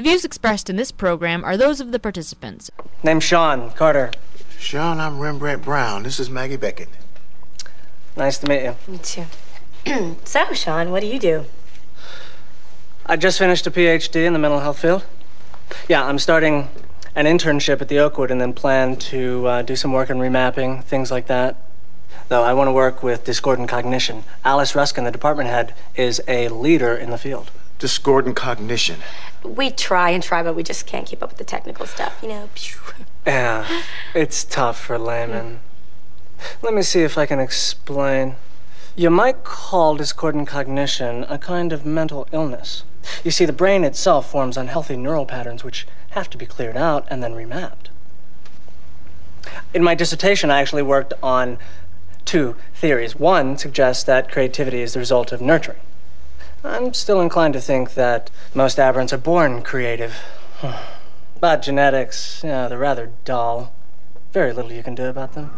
The views expressed in this program are those of the participants. Name's Sean Carter. Sean, I'm Rembrandt Brown. This is Maggie Beckett. Nice to meet you. Me too. so, Sean, what do you do? I just finished a PhD in the mental health field. Yeah, I'm starting an internship at the Oakwood and then plan to uh, do some work in remapping, things like that. Though I want to work with discordant cognition. Alice Ruskin, the department head, is a leader in the field. Discordant cognition. We try and try, but we just can't keep up with the technical stuff, you know? Yeah, it's tough for laymen. Let me see if I can explain. You might call discordant cognition a kind of mental illness. You see, the brain itself forms unhealthy neural patterns which have to be cleared out and then remapped. In my dissertation, I actually worked on two theories. One suggests that creativity is the result of nurturing. I'm still inclined to think that most aberrants are born creative. But genetics, yeah, they're rather dull. Very little you can do about them.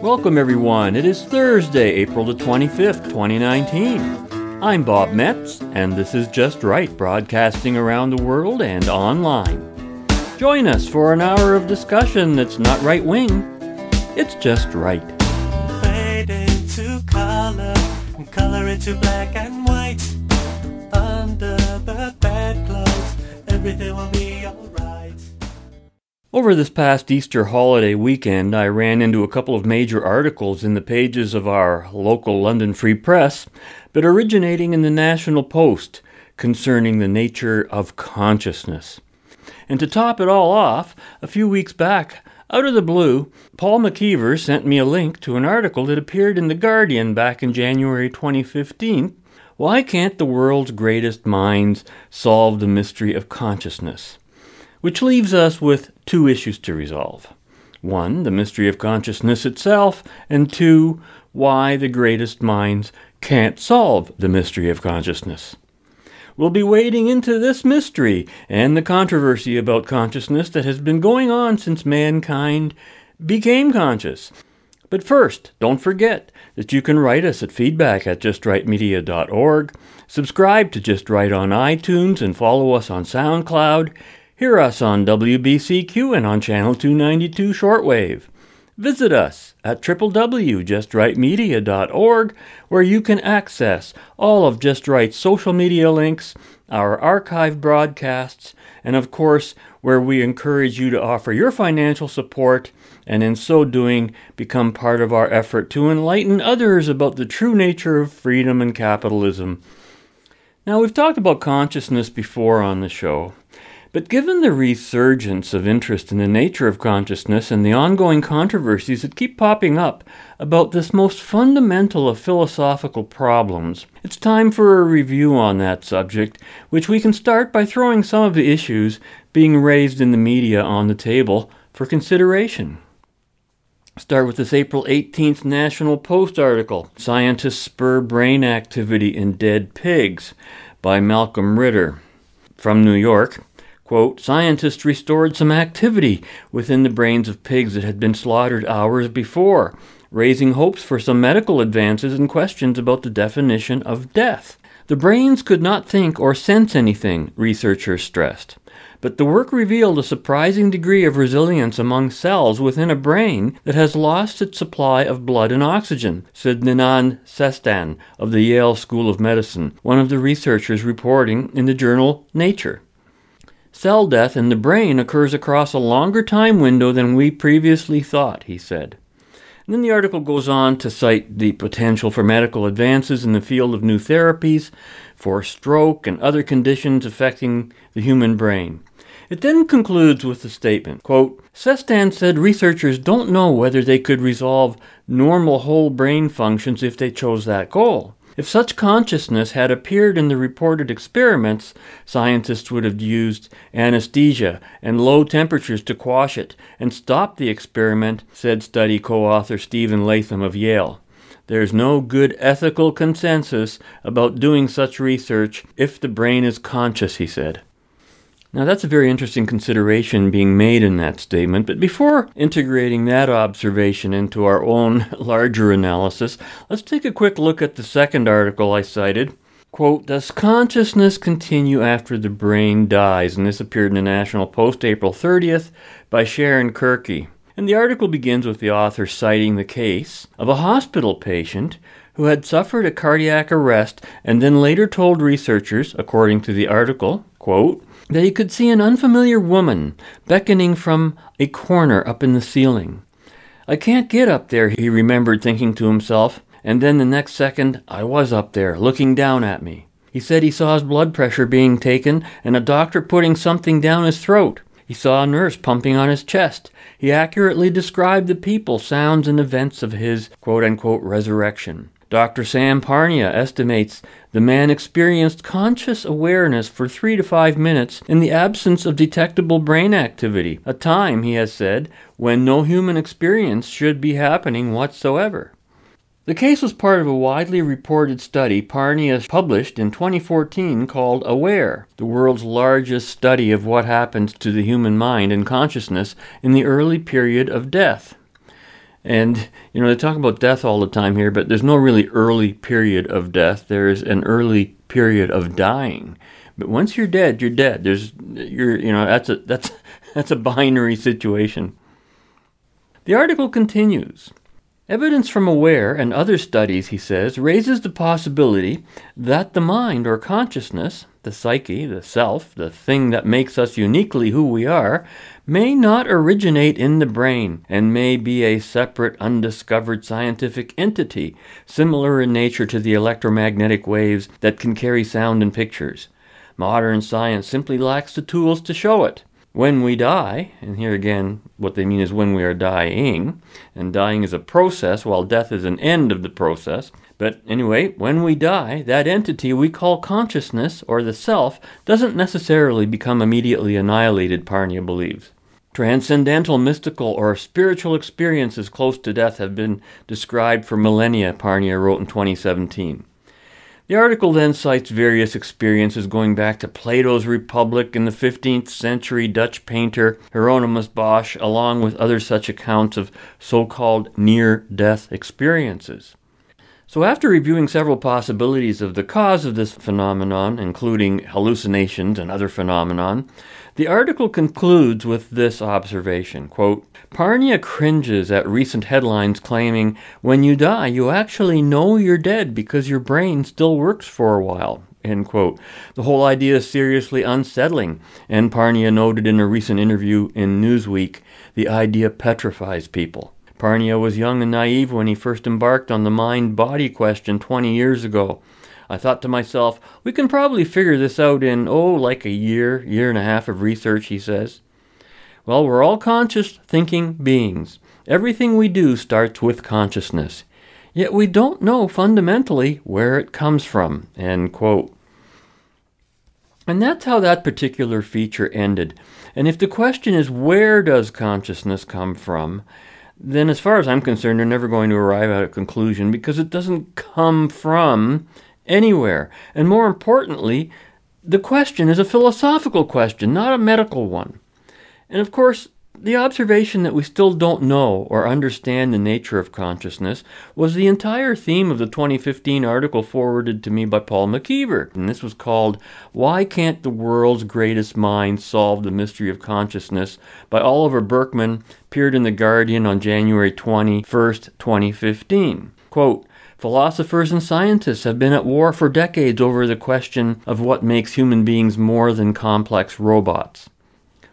Welcome, everyone. It is Thursday, April the 25th, 2019. I'm Bob Metz, and this is Just Right, broadcasting around the world and online. Join us for an hour of discussion that's not right wing, it's just right. Fade into color, and color into black and white. Under the bedclothes, everything will be alright. Over this past Easter holiday weekend, I ran into a couple of major articles in the pages of our local London Free Press, but originating in the National Post concerning the nature of consciousness. And to top it all off, a few weeks back, out of the blue, Paul McKeever sent me a link to an article that appeared in The Guardian back in January 2015. Why can't the world's greatest minds solve the mystery of consciousness? Which leaves us with two issues to resolve. One, the mystery of consciousness itself, and two, why the greatest minds can't solve the mystery of consciousness. We'll be wading into this mystery and the controversy about consciousness that has been going on since mankind became conscious. But first, don't forget that you can write us at feedback at justrightmedia.org, subscribe to Just Right on iTunes, and follow us on SoundCloud. Hear us on WBCQ and on Channel 292 Shortwave. Visit us at www.justrightmedia.org, where you can access all of Just Right's social media links, our archive broadcasts, and of course, where we encourage you to offer your financial support and in so doing become part of our effort to enlighten others about the true nature of freedom and capitalism. Now, we've talked about consciousness before on the show. But given the resurgence of interest in the nature of consciousness and the ongoing controversies that keep popping up about this most fundamental of philosophical problems, it's time for a review on that subject, which we can start by throwing some of the issues being raised in the media on the table for consideration. Start with this April 18th National Post article Scientists Spur Brain Activity in Dead Pigs by Malcolm Ritter. From New York, Quote, scientists restored some activity within the brains of pigs that had been slaughtered hours before, raising hopes for some medical advances and questions about the definition of death. The brains could not think or sense anything, researchers stressed. But the work revealed a surprising degree of resilience among cells within a brain that has lost its supply of blood and oxygen, said Ninad Sestan of the Yale School of Medicine, one of the researchers reporting in the journal Nature. Cell death in the brain occurs across a longer time window than we previously thought, he said. And then the article goes on to cite the potential for medical advances in the field of new therapies for stroke and other conditions affecting the human brain. It then concludes with the statement, quote, Sestan said researchers don't know whether they could resolve normal whole brain functions if they chose that goal. If such consciousness had appeared in the reported experiments, scientists would have used anesthesia and low temperatures to quash it and stop the experiment, said study co author Stephen Latham of Yale. There's no good ethical consensus about doing such research if the brain is conscious, he said. Now, that's a very interesting consideration being made in that statement, but before integrating that observation into our own larger analysis, let's take a quick look at the second article I cited. Quote, Does consciousness continue after the brain dies? And this appeared in the National Post April 30th by Sharon Kirkey. And the article begins with the author citing the case of a hospital patient who had suffered a cardiac arrest and then later told researchers, according to the article, quote, that he could see an unfamiliar woman beckoning from a corner up in the ceiling. I can't get up there, he remembered thinking to himself, and then the next second I was up there, looking down at me. He said he saw his blood pressure being taken and a doctor putting something down his throat. He saw a nurse pumping on his chest. He accurately described the people, sounds, and events of his quote unquote resurrection. Dr. Sam Parnia estimates the man experienced conscious awareness for three to five minutes in the absence of detectable brain activity, a time, he has said, when no human experience should be happening whatsoever. The case was part of a widely reported study Parnia published in 2014 called Aware, the world's largest study of what happens to the human mind and consciousness in the early period of death. And, you know, they talk about death all the time here, but there's no really early period of death. There's an early period of dying. But once you're dead, you're dead. There's, you're, you know, that's a, that's, that's a binary situation. The article continues. Evidence from AWARE and other studies, he says, raises the possibility that the mind or consciousness, the psyche, the self, the thing that makes us uniquely who we are, may not originate in the brain and may be a separate, undiscovered scientific entity, similar in nature to the electromagnetic waves that can carry sound and pictures. Modern science simply lacks the tools to show it. When we die, and here again, what they mean is when we are dying, and dying is a process while death is an end of the process. But anyway, when we die, that entity we call consciousness or the self doesn't necessarily become immediately annihilated, Parnia believes. Transcendental, mystical, or spiritual experiences close to death have been described for millennia, Parnia wrote in 2017. The article then cites various experiences going back to Plato's Republic and the 15th century Dutch painter Hieronymus Bosch, along with other such accounts of so called near death experiences. So, after reviewing several possibilities of the cause of this phenomenon, including hallucinations and other phenomenon, the article concludes with this observation quote, Parnia cringes at recent headlines claiming when you die, you actually know you're dead because your brain still works for a while. End quote. The whole idea is seriously unsettling, and Parnia noted in a recent interview in Newsweek the idea petrifies people. Parnia was young and naive when he first embarked on the mind body question 20 years ago. I thought to myself, we can probably figure this out in, oh, like a year, year and a half of research, he says. Well, we're all conscious, thinking beings. Everything we do starts with consciousness. Yet we don't know fundamentally where it comes from. End quote. And that's how that particular feature ended. And if the question is where does consciousness come from, then as far as I'm concerned, they're never going to arrive at a conclusion because it doesn't come from anywhere. And more importantly, the question is a philosophical question, not a medical one. And of course, the observation that we still don't know or understand the nature of consciousness was the entire theme of the 2015 article forwarded to me by Paul McKeever. And this was called Why Can't the World's Greatest Minds Solve the Mystery of Consciousness by Oliver Burkeman, appeared in The Guardian on January 21, 2015. Quote, Philosophers and scientists have been at war for decades over the question of what makes human beings more than complex robots.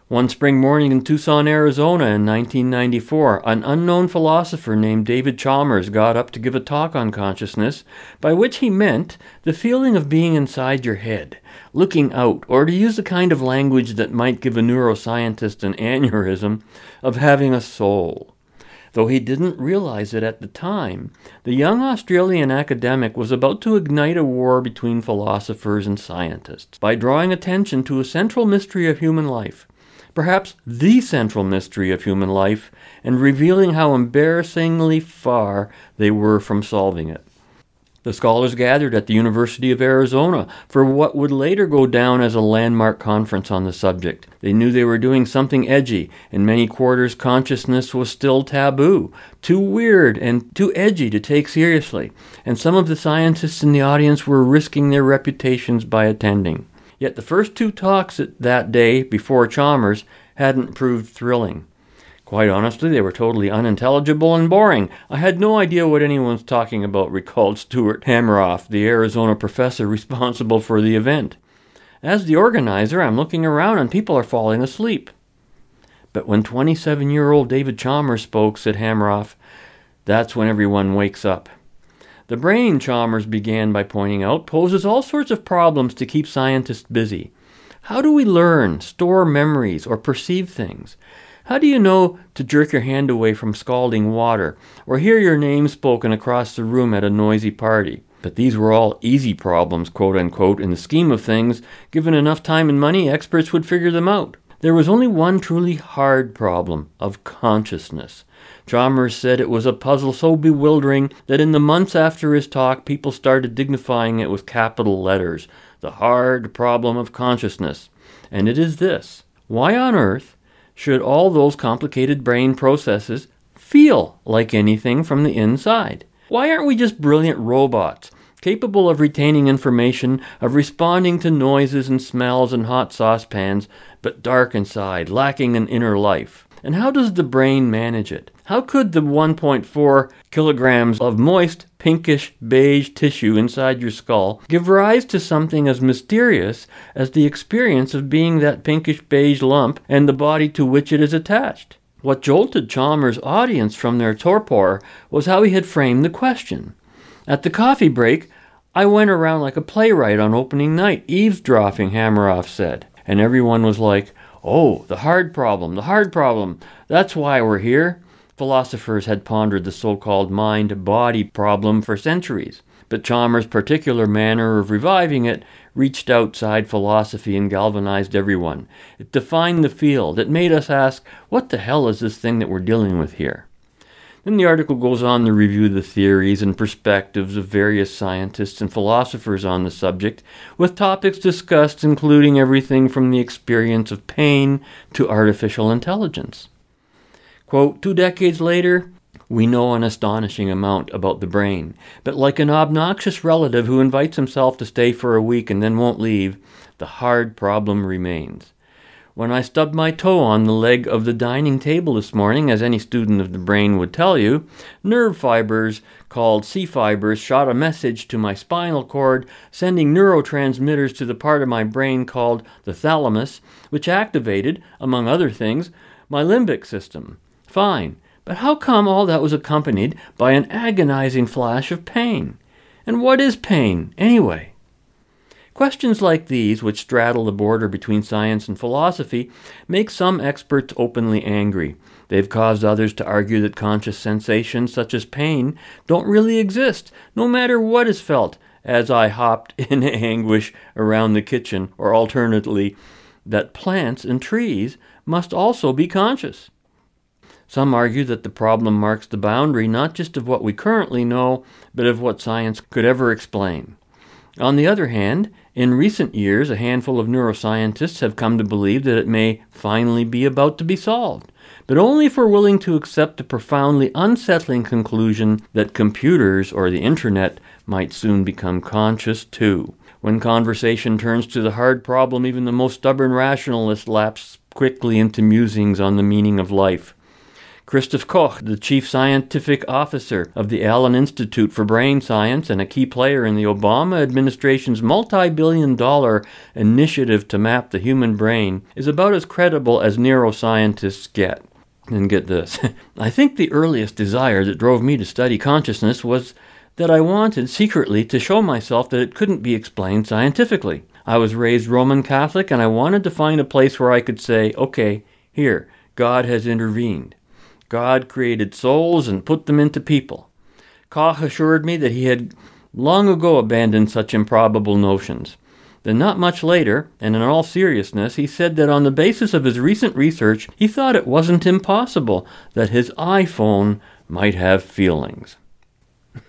One spring morning in Tucson, Arizona in 1994, an unknown philosopher named David Chalmers got up to give a talk on consciousness, by which he meant the feeling of being inside your head, looking out, or to use the kind of language that might give a neuroscientist an aneurysm, of having a soul. Though he didn't realize it at the time, the young Australian academic was about to ignite a war between philosophers and scientists by drawing attention to a central mystery of human life, perhaps the central mystery of human life, and revealing how embarrassingly far they were from solving it. The scholars gathered at the University of Arizona for what would later go down as a landmark conference on the subject. They knew they were doing something edgy. In many quarters, consciousness was still taboo, too weird and too edgy to take seriously, and some of the scientists in the audience were risking their reputations by attending. Yet the first two talks that day before Chalmers hadn't proved thrilling. Quite honestly, they were totally unintelligible and boring. I had no idea what anyone was talking about, recalled Stuart Hameroff, the Arizona professor responsible for the event. As the organizer, I'm looking around and people are falling asleep. But when 27 year old David Chalmers spoke, said Hameroff, that's when everyone wakes up. The brain, Chalmers began by pointing out, poses all sorts of problems to keep scientists busy. How do we learn, store memories, or perceive things? How do you know to jerk your hand away from scalding water, or hear your name spoken across the room at a noisy party? But these were all easy problems, quote unquote, in the scheme of things. Given enough time and money, experts would figure them out. There was only one truly hard problem of consciousness. Chalmers said it was a puzzle so bewildering that in the months after his talk, people started dignifying it with capital letters the hard problem of consciousness. And it is this why on earth should all those complicated brain processes feel like anything from the inside? Why aren't we just brilliant robots, capable of retaining information, of responding to noises and smells and hot saucepans, but dark inside, lacking an inner life? And how does the brain manage it? How could the 1.4 kilograms of moist, pinkish, beige tissue inside your skull give rise to something as mysterious as the experience of being that pinkish beige lump and the body to which it is attached? What jolted Chalmers' audience from their torpor was how he had framed the question. At the coffee break, I went around like a playwright on opening night, eavesdropping, Hameroff said. And everyone was like, Oh, the hard problem, the hard problem. That's why we're here. Philosophers had pondered the so called mind body problem for centuries, but Chalmers' particular manner of reviving it reached outside philosophy and galvanized everyone. It defined the field. It made us ask, what the hell is this thing that we're dealing with here? Then the article goes on to review the theories and perspectives of various scientists and philosophers on the subject, with topics discussed including everything from the experience of pain to artificial intelligence. Quote, Two decades later, we know an astonishing amount about the brain, but like an obnoxious relative who invites himself to stay for a week and then won't leave, the hard problem remains. When I stubbed my toe on the leg of the dining table this morning, as any student of the brain would tell you, nerve fibers called C fibers shot a message to my spinal cord, sending neurotransmitters to the part of my brain called the thalamus, which activated, among other things, my limbic system. Fine, but how come all that was accompanied by an agonizing flash of pain? And what is pain, anyway? Questions like these, which straddle the border between science and philosophy, make some experts openly angry. They've caused others to argue that conscious sensations such as pain don't really exist, no matter what is felt, as I hopped in anguish around the kitchen, or alternately, that plants and trees must also be conscious. Some argue that the problem marks the boundary not just of what we currently know, but of what science could ever explain. On the other hand, in recent years, a handful of neuroscientists have come to believe that it may finally be about to be solved, but only if we're willing to accept the profoundly unsettling conclusion that computers or the internet might soon become conscious too. When conversation turns to the hard problem, even the most stubborn rationalist lapse quickly into musings on the meaning of life. Christoph Koch, the chief scientific officer of the Allen Institute for Brain Science and a key player in the Obama administration's multi billion dollar initiative to map the human brain, is about as credible as neuroscientists get. And get this I think the earliest desire that drove me to study consciousness was that I wanted secretly to show myself that it couldn't be explained scientifically. I was raised Roman Catholic and I wanted to find a place where I could say, okay, here, God has intervened. God created souls and put them into people. Koch assured me that he had long ago abandoned such improbable notions. Then, not much later, and in all seriousness, he said that on the basis of his recent research, he thought it wasn't impossible that his iPhone might have feelings.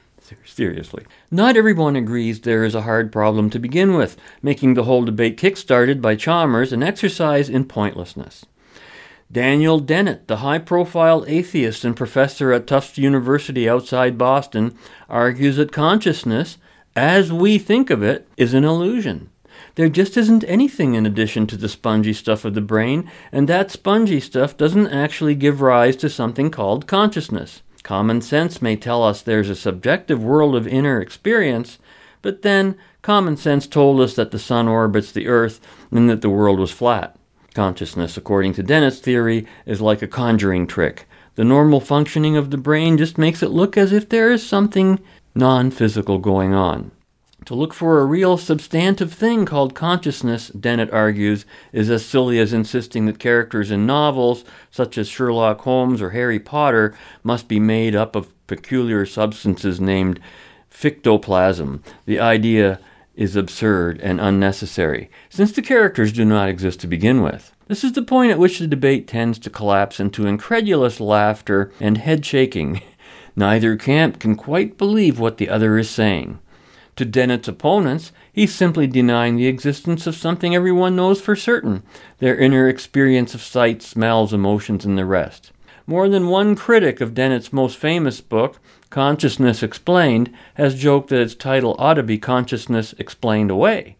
Seriously. Not everyone agrees there is a hard problem to begin with, making the whole debate kick-started by Chalmers an exercise in pointlessness. Daniel Dennett, the high profile atheist and professor at Tufts University outside Boston, argues that consciousness, as we think of it, is an illusion. There just isn't anything in addition to the spongy stuff of the brain, and that spongy stuff doesn't actually give rise to something called consciousness. Common sense may tell us there's a subjective world of inner experience, but then common sense told us that the sun orbits the earth and that the world was flat. Consciousness, according to Dennett's theory, is like a conjuring trick. The normal functioning of the brain just makes it look as if there is something non physical going on. To look for a real substantive thing called consciousness, Dennett argues, is as silly as insisting that characters in novels, such as Sherlock Holmes or Harry Potter, must be made up of peculiar substances named fictoplasm. The idea is absurd and unnecessary, since the characters do not exist to begin with. This is the point at which the debate tends to collapse into incredulous laughter and head shaking. Neither camp can quite believe what the other is saying. To Dennett's opponents, he's simply denying the existence of something everyone knows for certain their inner experience of sight, smells, emotions, and the rest. More than one critic of Dennett's most famous book, Consciousness Explained, has joked that its title ought to be Consciousness Explained Away.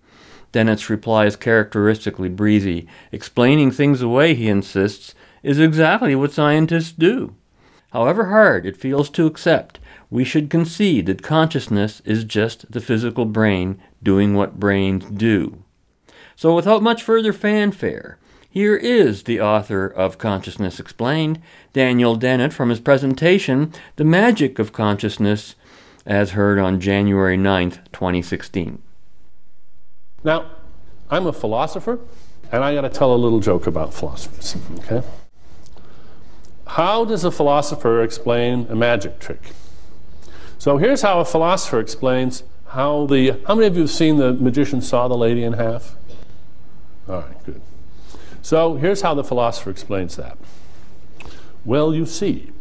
Dennett's reply is characteristically breezy. Explaining things away, he insists, is exactly what scientists do. However hard it feels to accept, we should concede that consciousness is just the physical brain doing what brains do. So, without much further fanfare, here is the author of Consciousness Explained, Daniel Dennett, from his presentation, The Magic of Consciousness, as heard on January 9th, 2016. Now, I'm a philosopher, and I got to tell a little joke about philosophers, okay? How does a philosopher explain a magic trick? So here's how a philosopher explains how the. How many of you have seen the magician saw the lady in half? All right, good. So here's how the philosopher explains that. Well, you see,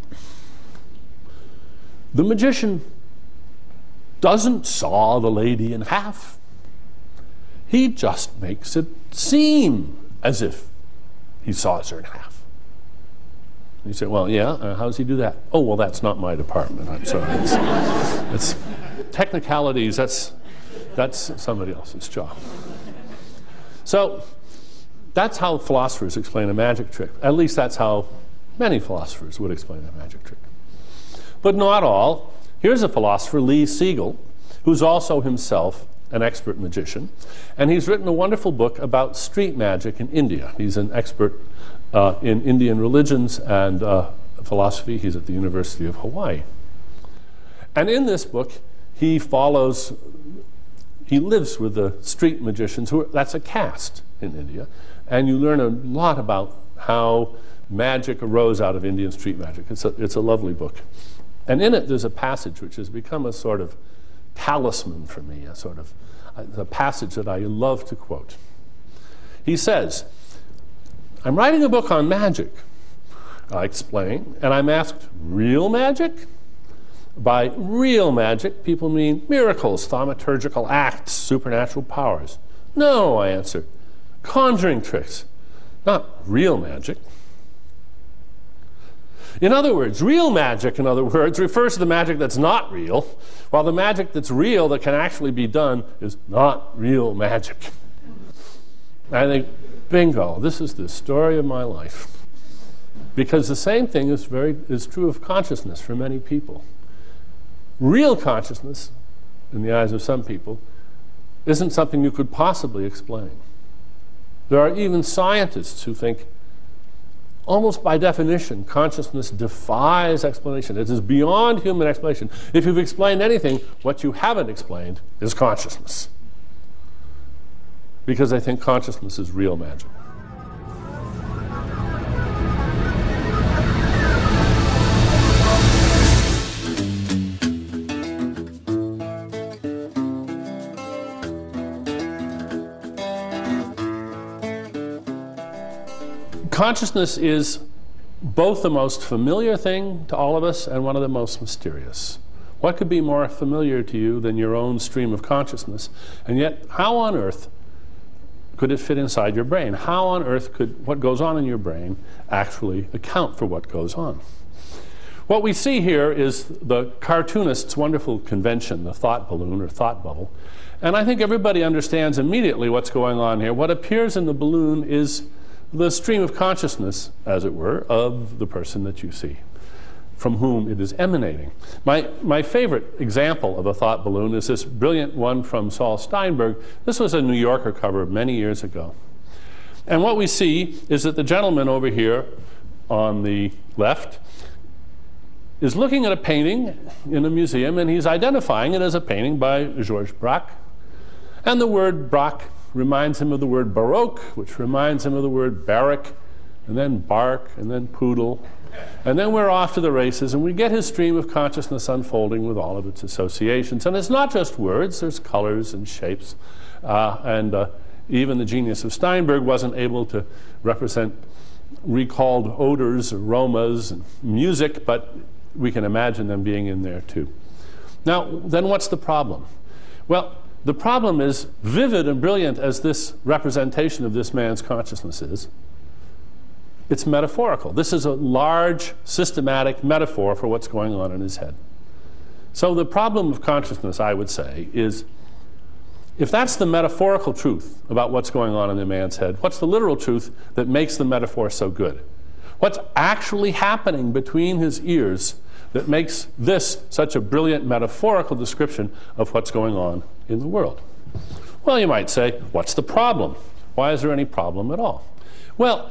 the magician doesn't saw the lady in half. He just makes it seem as if he saws her in half. You say, well, yeah, uh, how does he do that? Oh, well, that's not my department. I'm sorry. It's, it's technicalities, that's, that's somebody else's job. So that's how philosophers explain a magic trick. At least that's how many philosophers would explain a magic trick. But not all. Here's a philosopher, Lee Siegel, who's also himself an expert magician, and he's written a wonderful book about street magic in India. He's an expert uh, in Indian religions and uh, philosophy. He's at the University of Hawaii. And in this book, he follows, he lives with the street magicians, who are, that's a caste in India. And you learn a lot about how magic arose out of Indian street magic. It's a, it's a lovely book. And in it, there's a passage which has become a sort of talisman for me, a sort of uh, a passage that I love to quote. He says, I'm writing a book on magic. I explain, and I'm asked, real magic? By real magic, people mean miracles, thaumaturgical acts, supernatural powers. No, I answer, conjuring tricks, not real magic. In other words, real magic, in other words, refers to the magic that's not real, while the magic that's real that can actually be done is not real magic. I think Bingo, this is the story of my life. Because the same thing is, very, is true of consciousness for many people. Real consciousness, in the eyes of some people, isn't something you could possibly explain. There are even scientists who think, almost by definition, consciousness defies explanation. It is beyond human explanation. If you've explained anything, what you haven't explained is consciousness because they think consciousness is real magic. Consciousness is both the most familiar thing to all of us and one of the most mysterious. What could be more familiar to you than your own stream of consciousness? And yet, how on earth could it fit inside your brain? How on earth could what goes on in your brain actually account for what goes on? What we see here is the cartoonist's wonderful convention, the thought balloon or thought bubble. And I think everybody understands immediately what's going on here. What appears in the balloon is the stream of consciousness, as it were, of the person that you see, from whom it is emanating. My, my favorite example of a thought balloon is this brilliant one from Saul Steinberg. This was a New Yorker cover many years ago. And what we see is that the gentleman over here on the left is looking at a painting in a museum and he's identifying it as a painting by Georges Braque. And the word Braque reminds him of the word Baroque, which reminds him of the word barrack, and then bark, and then poodle. And then we're off to the races, and we get his stream of consciousness unfolding with all of its associations. And it's not just words, there's colors and shapes. Uh, and uh, even the genius of Steinberg wasn't able to represent recalled odors, aromas, and music, but we can imagine them being in there too. Now, then what's the problem? Well, the problem is, vivid and brilliant as this representation of this man's consciousness is, it's metaphorical. This is a large, systematic metaphor for what's going on in his head. So, the problem of consciousness, I would say, is if that's the metaphorical truth about what's going on in the man's head, what's the literal truth that makes the metaphor so good? What's actually happening between his ears that makes this such a brilliant metaphorical description of what's going on in the world. Well, you might say, what's the problem? Why is there any problem at all? Well,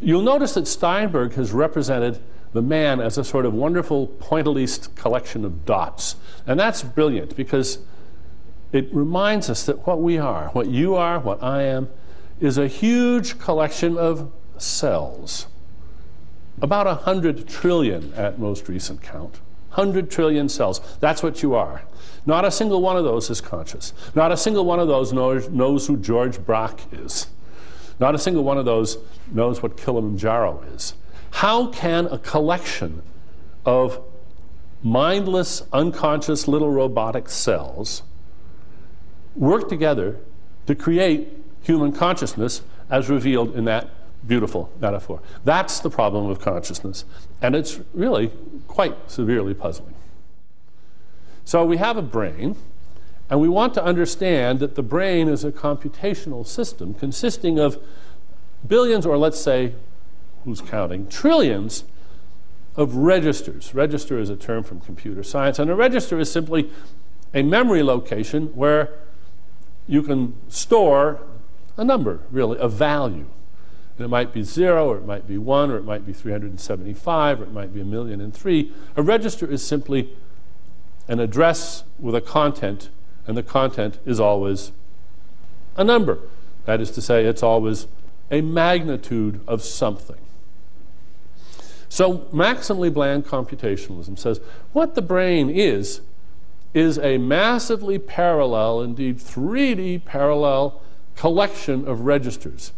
you'll notice that Steinberg has represented the man as a sort of wonderful pointillist collection of dots. And that's brilliant because it reminds us that what we are, what you are, what I am, is a huge collection of cells. About 100 trillion at most recent count. 100 trillion cells. That's what you are. Not a single one of those is conscious. Not a single one of those knows, knows who George Braque is. Not a single one of those knows what Kilimanjaro is. How can a collection of mindless, unconscious little robotic cells work together to create human consciousness as revealed in that beautiful metaphor. That's the problem of consciousness. And it's really quite severely puzzling. So we have a brain, and we want to understand that the brain is a computational system consisting of billions, or let's say, who's counting, trillions of registers. Register is a term from computer science, and a register is simply a memory location where you can store a number, really, a value. And it might be zero, or it might be one, or it might be 375, or it might be a million and three. A register is simply an address with a content, and the content is always a number. That is to say, it's always a magnitude of something. So, maximally bland computationalism says what the brain is, is a massively parallel, indeed 3D parallel, collection of registers.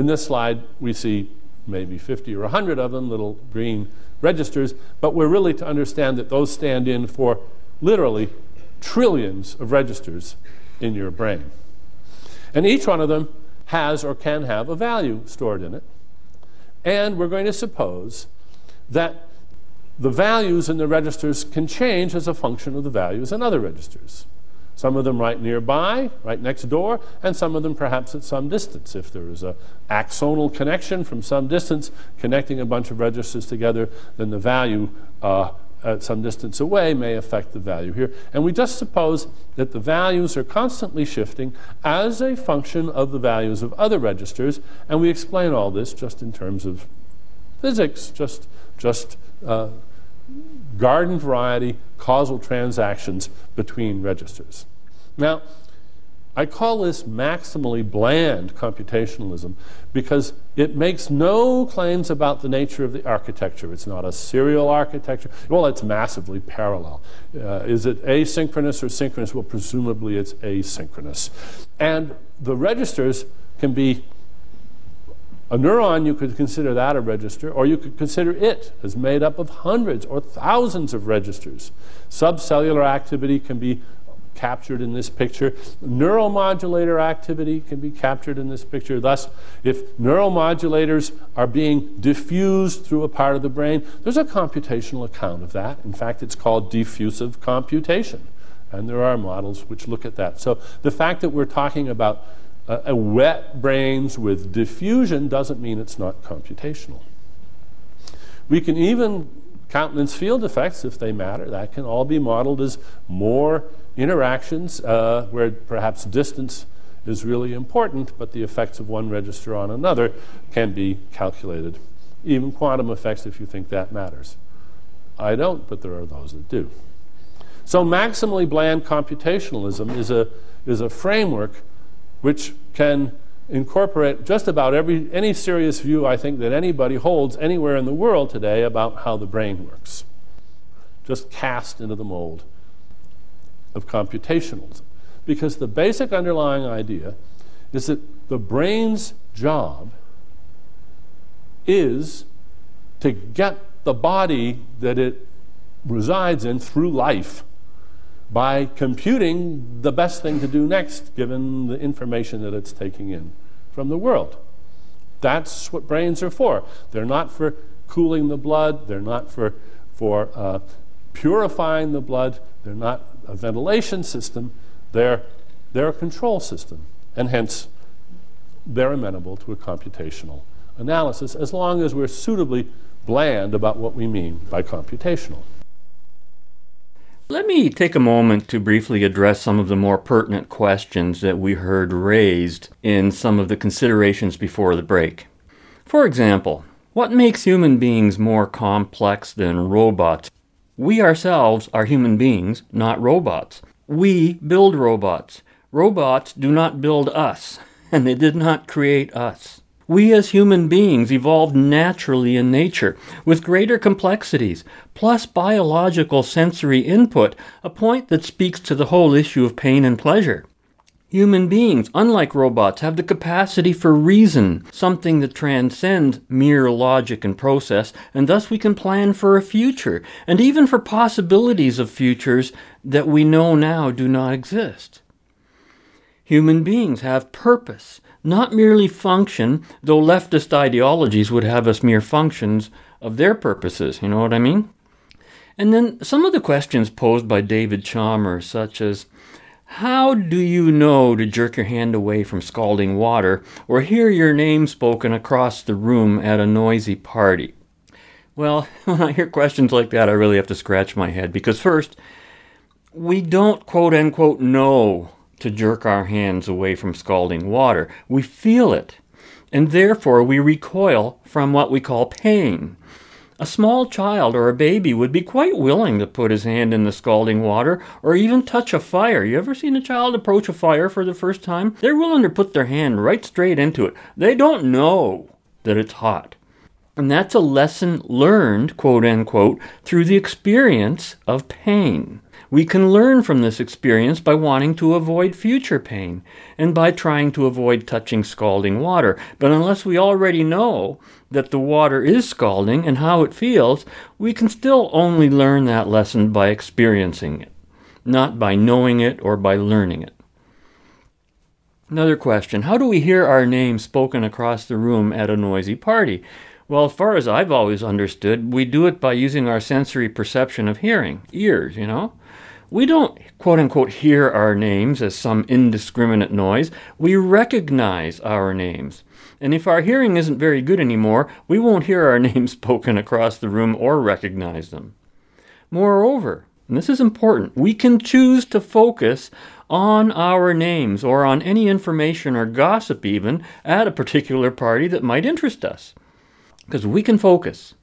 In this slide, we see maybe 50 or 100 of them, little green registers, but we're really to understand that those stand in for literally trillions of registers in your brain. And each one of them has or can have a value stored in it. And we're going to suppose that the values in the registers can change as a function of the values in other registers. Some of them right nearby, right next door, and some of them perhaps at some distance. If there is an axonal connection from some distance connecting a bunch of registers together, then the value uh, at some distance away may affect the value here. And we just suppose that the values are constantly shifting as a function of the values of other registers, and we explain all this just in terms of physics, just, just uh, garden variety causal transactions between registers. Now, I call this maximally bland computationalism because it makes no claims about the nature of the architecture. It's not a serial architecture. Well, it's massively parallel. Uh, is it asynchronous or synchronous? Well, presumably it's asynchronous. And the registers can be A neuron, you could consider that a register, or you could consider it as made up of hundreds or thousands of registers. Subcellular activity can be captured in this picture. Neuromodulator activity can be captured in this picture. Thus, if neuromodulators are being diffused through a part of the brain, there's a computational account of that. In fact, it's called diffusive computation. And there are models which look at that. So the fact that we're talking about uh, wet brains with diffusion doesn't mean it's not computational. We can even countenance field effects if they matter. That can all be modeled as more interactions uh, where perhaps distance is really important, but the effects of one register on another can be calculated. Even quantum effects, if you think that matters. I don't, but there are those that do. So, maximally bland computationalism is a, is a framework which can incorporate just about every, any serious view I think that anybody holds anywhere in the world today about how the brain works. Just cast into the mold of computationalism. Because the basic underlying idea is that the brain's job is to get the body that it resides in through life by computing the best thing to do next given the information that it's taking in from the world. That's what brains are for. They're not for cooling the blood, they're not for, for uh, purifying the blood, they're not a ventilation system, they're, they're a control system. And hence, they're amenable to a computational analysis as long as we're suitably bland about what we mean by computational. Let me take a moment to briefly address some of the more pertinent questions that we heard raised in some of the considerations before the break. For example, what makes human beings more complex than robots? We ourselves are human beings, not robots. We build robots. Robots do not build us, and they did not create us. We as human beings evolved naturally in nature, with greater complexities, plus biological sensory input, a point that speaks to the whole issue of pain and pleasure. Human beings, unlike robots, have the capacity for reason, something that transcends mere logic and process, and thus we can plan for a future, and even for possibilities of futures that we know now do not exist. Human beings have purpose, not merely function, though leftist ideologies would have us mere functions of their purposes. You know what I mean? And then some of the questions posed by David Chalmers, such as How do you know to jerk your hand away from scalding water or hear your name spoken across the room at a noisy party? Well, when I hear questions like that, I really have to scratch my head because, first, we don't quote unquote know to jerk our hands away from scalding water. We feel it, and therefore we recoil from what we call pain. A small child or a baby would be quite willing to put his hand in the scalding water or even touch a fire. You ever seen a child approach a fire for the first time? They're willing to put their hand right straight into it. They don't know that it's hot. And that's a lesson learned, quote unquote, through the experience of pain. We can learn from this experience by wanting to avoid future pain and by trying to avoid touching scalding water. But unless we already know that the water is scalding and how it feels, we can still only learn that lesson by experiencing it, not by knowing it or by learning it. Another question How do we hear our name spoken across the room at a noisy party? Well, as far as I've always understood, we do it by using our sensory perception of hearing, ears, you know? We don't quote unquote hear our names as some indiscriminate noise. We recognize our names. And if our hearing isn't very good anymore, we won't hear our names spoken across the room or recognize them. Moreover, and this is important, we can choose to focus on our names or on any information or gossip even at a particular party that might interest us. Because we can focus.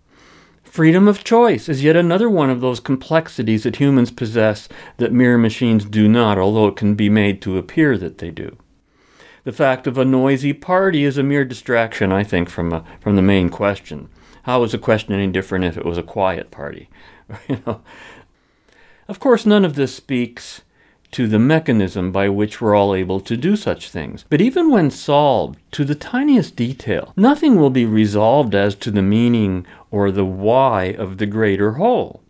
Freedom of choice is yet another one of those complexities that humans possess that mere machines do not, although it can be made to appear that they do. The fact of a noisy party is a mere distraction, I think, from, a, from the main question. How is the question any different if it was a quiet party? you know? Of course, none of this speaks to the mechanism by which we're all able to do such things. But even when solved to the tiniest detail, nothing will be resolved as to the meaning or the why of the greater whole.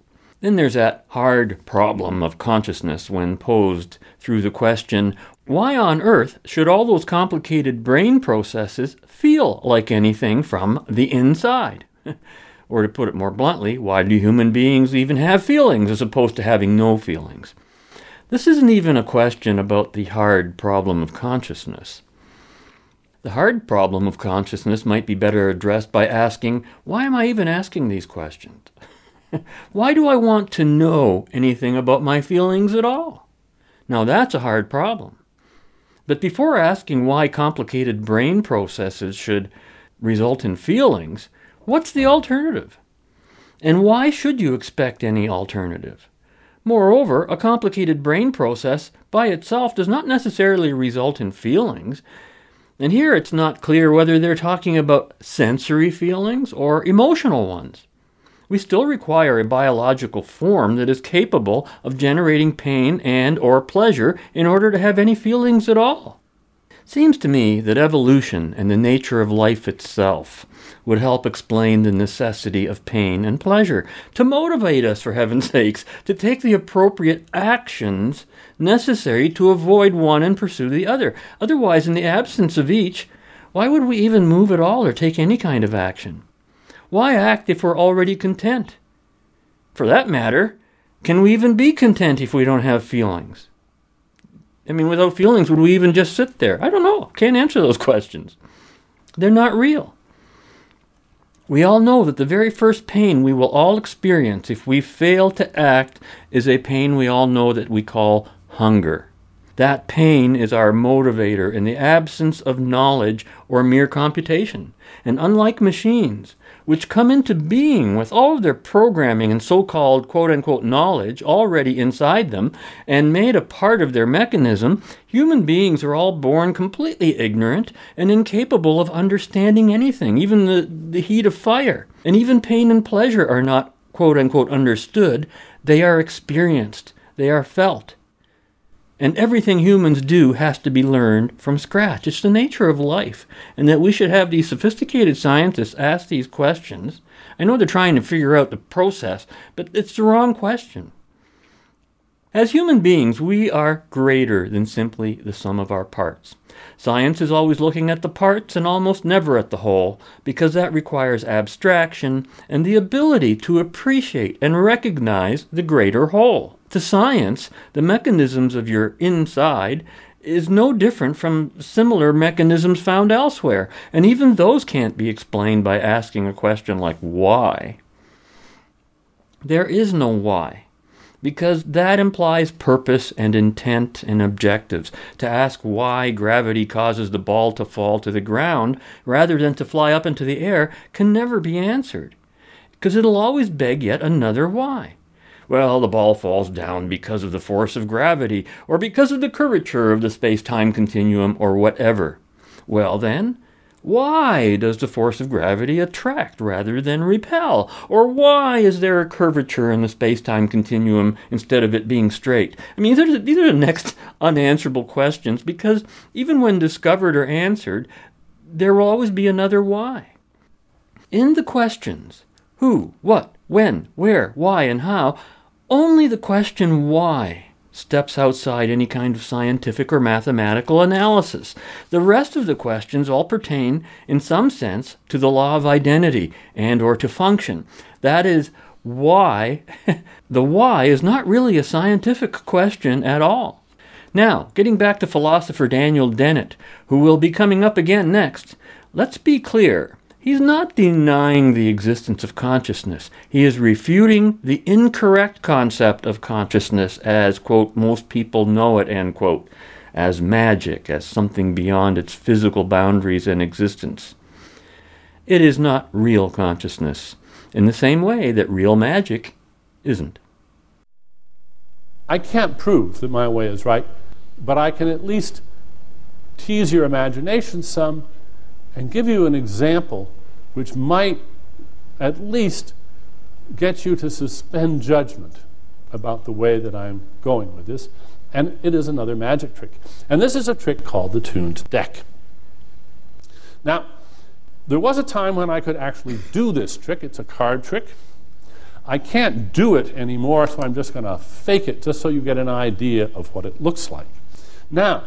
Then there's that hard problem of consciousness when posed through the question why on earth should all those complicated brain processes feel like anything from the inside? or to put it more bluntly, why do human beings even have feelings as opposed to having no feelings? This isn't even a question about the hard problem of consciousness. The hard problem of consciousness might be better addressed by asking, why am I even asking these questions? why do I want to know anything about my feelings at all? Now that's a hard problem. But before asking why complicated brain processes should result in feelings, what's the alternative? And why should you expect any alternative? Moreover, a complicated brain process by itself does not necessarily result in feelings. And here it's not clear whether they're talking about sensory feelings or emotional ones. We still require a biological form that is capable of generating pain and or pleasure in order to have any feelings at all. Seems to me that evolution and the nature of life itself would help explain the necessity of pain and pleasure, to motivate us, for heaven's sakes, to take the appropriate actions necessary to avoid one and pursue the other. Otherwise, in the absence of each, why would we even move at all or take any kind of action? Why act if we're already content? For that matter, can we even be content if we don't have feelings? I mean, without feelings, would we even just sit there? I don't know. Can't answer those questions. They're not real. We all know that the very first pain we will all experience if we fail to act is a pain we all know that we call hunger. That pain is our motivator in the absence of knowledge or mere computation. And unlike machines, which come into being with all of their programming and so called quote unquote knowledge already inside them and made a part of their mechanism, human beings are all born completely ignorant and incapable of understanding anything, even the, the heat of fire. And even pain and pleasure are not quote unquote understood, they are experienced, they are felt. And everything humans do has to be learned from scratch. It's the nature of life. And that we should have these sophisticated scientists ask these questions. I know they're trying to figure out the process, but it's the wrong question. As human beings, we are greater than simply the sum of our parts. Science is always looking at the parts and almost never at the whole, because that requires abstraction and the ability to appreciate and recognize the greater whole. To science, the mechanisms of your inside is no different from similar mechanisms found elsewhere, and even those can't be explained by asking a question like why. There is no why because that implies purpose and intent and objectives. To ask why gravity causes the ball to fall to the ground rather than to fly up into the air can never be answered, because it'll always beg yet another why. Well, the ball falls down because of the force of gravity, or because of the curvature of the space time continuum, or whatever. Well, then, why does the force of gravity attract rather than repel? Or why is there a curvature in the space time continuum instead of it being straight? I mean, these are, these are the next unanswerable questions because even when discovered or answered, there will always be another why. In the questions who, what, when, where, why, and how, only the question why steps outside any kind of scientific or mathematical analysis. The rest of the questions all pertain in some sense to the law of identity and or to function. That is why the why is not really a scientific question at all. Now, getting back to philosopher Daniel Dennett, who will be coming up again next, let's be clear. He's not denying the existence of consciousness. He is refuting the incorrect concept of consciousness as, quote, most people know it, end quote, as magic, as something beyond its physical boundaries and existence. It is not real consciousness, in the same way that real magic isn't. I can't prove that my way is right, but I can at least tease your imagination some and give you an example which might at least get you to suspend judgment about the way that I'm going with this. And it is another magic trick. And this is a trick called the tuned deck. Now, there was a time when I could actually do this trick. It's a card trick. I can't do it anymore, so I'm just going to fake it just so you get an idea of what it looks like. Now,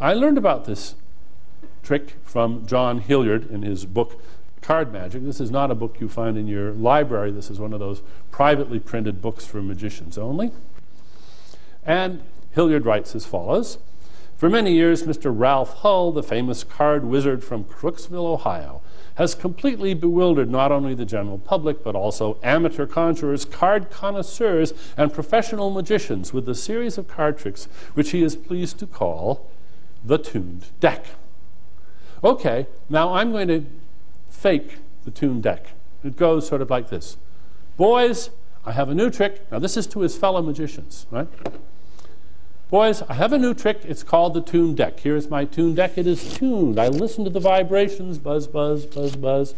I learned about this trick from John Hilliard in his book Card Magic. This is not a book you find in your library. This is one of those privately printed books for magicians only. And Hilliard writes as follows For many years, Mr. Ralph Hull, the famous card wizard from Crooksville, Ohio, has completely bewildered not only the general public, but also amateur conjurers, card connoisseurs, and professional magicians with a series of card tricks which he is pleased to call the tuned deck. Okay, now I'm going to fake the tuned deck. It goes sort of like this Boys, I have a new trick. Now, this is to his fellow magicians, right? Boys, I have a new trick. It's called the tuned deck. Here's my tuned deck. It is tuned. I listen to the vibrations buzz, buzz, buzz, buzz.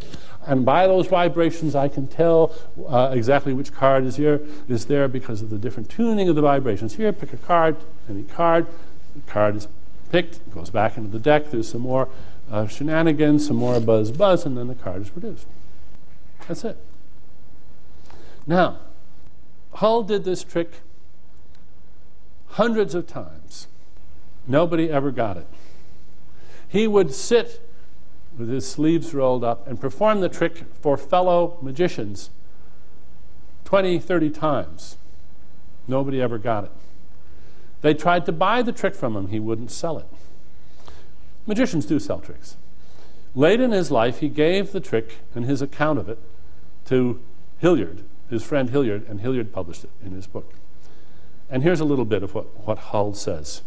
And by those vibrations, I can tell uh, exactly which card is here is there because of the different tuning of the vibrations. Here, pick a card, any card. The card is picked, goes back into the deck. There's some more uh, shenanigans, some more buzz, buzz, and then the card is produced. That's it. Now, Hull did this trick hundreds of times. Nobody ever got it. He would sit with his sleeves rolled up and perform the trick for fellow magicians 20, 30 times. Nobody ever got it. They tried to buy the trick from him, he wouldn't sell it. Magicians do sell tricks. Late in his life, he gave the trick and his account of it to Hilliard, his friend Hilliard, and Hilliard published it in his book. And here's a little bit of what, what Hull says.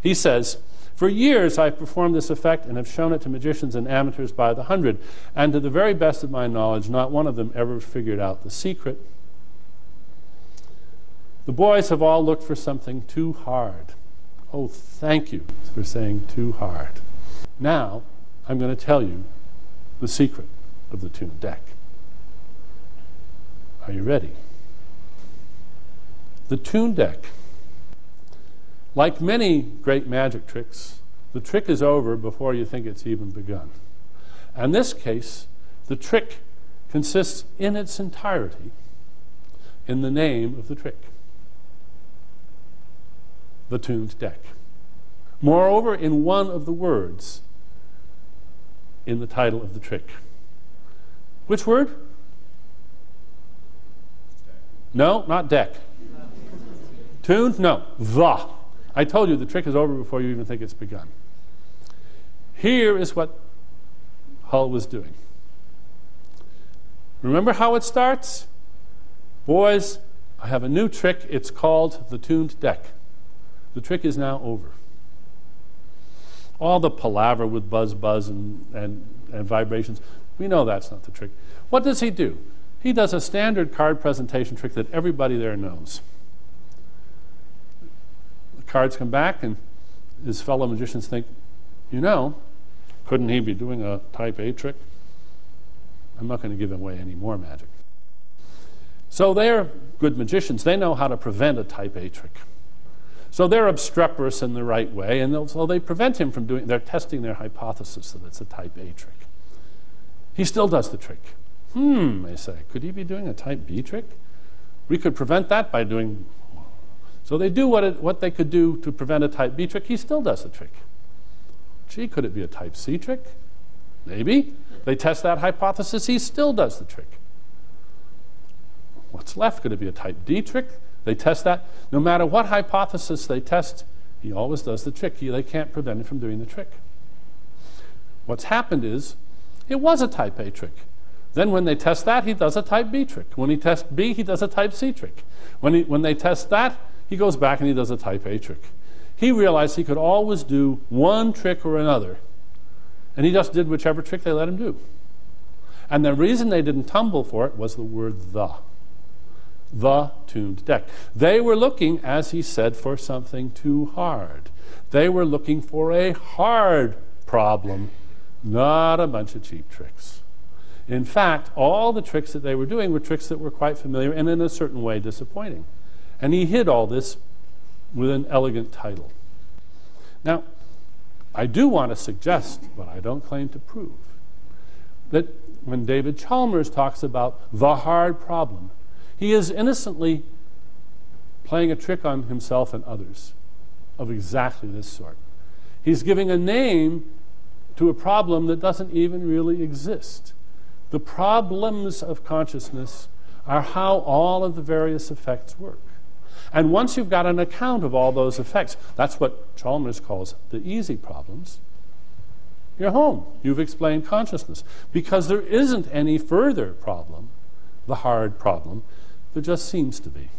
He says, For years I've performed this effect and have shown it to magicians and amateurs by the hundred, and to the very best of my knowledge, not one of them ever figured out the secret. The boys have all looked for something too hard. Oh, thank you for saying too hard. Now, I'm going to tell you the secret of the tuned deck. Are you ready? The tuned deck, like many great magic tricks, the trick is over before you think it's even begun. In this case, the trick consists in its entirety in the name of the trick the tuned deck. Moreover, in one of the words in the title of the trick. Which word? No, not deck. Tuned? No. The. I told you the trick is over before you even think it's begun. Here is what Hull was doing. Remember how it starts? Boys, I have a new trick. It's called the tuned deck. The trick is now over. All the palaver with buzz, buzz, and, and, and vibrations, we know that's not the trick. What does he do? He does a standard card presentation trick that everybody there knows The cards come back, and his fellow magicians think, you know, couldn't he be doing a type A trick? I'm not going to give away any more magic. So they're good magicians. They know how to prevent a type A trick. So they're obstreperous in the right way, and so they prevent him from doing, they're testing their hypothesis that it's a type A trick. He still does the trick. Hmm, they say, could he be doing a type B trick? We could prevent that by doing so they do what, it, what they could do to prevent a type B trick. He still does the trick. Gee, could it be a type C trick? Maybe. They test that hypothesis. He still does the trick. What's left? Could it be a type D trick? They test that. No matter what hypothesis they test, he always does the trick. They can't prevent him from doing the trick. What's happened is it was a type A trick. Then when they test that, he does a type B trick. When he tests B, he does a type C trick. When, he, when they test that, he goes back and he does a type A trick. He realized he could always do one trick or another, and he just did whichever trick they let him do. And the reason they didn't tumble for it was the word the. The tuned deck. They were looking, as he said, for something too hard. They were looking for a hard problem, not a bunch of cheap tricks. In fact, all the tricks that they were doing were tricks that were quite familiar and in a certain way disappointing. And he hid all this with an elegant title. Now, I do want to suggest, but I don't claim to prove, that when David Chalmers talks about the hard problem, he is innocently playing a trick on himself and others of exactly this sort. He's giving a name to a problem that doesn't even really exist. The problems of consciousness are how all of the various effects work. And once you've got an account of all those effects, that's what Chalmers calls the easy problems. You're home. You've explained consciousness. Because there isn't any further problem, the hard problem, there just seems to be.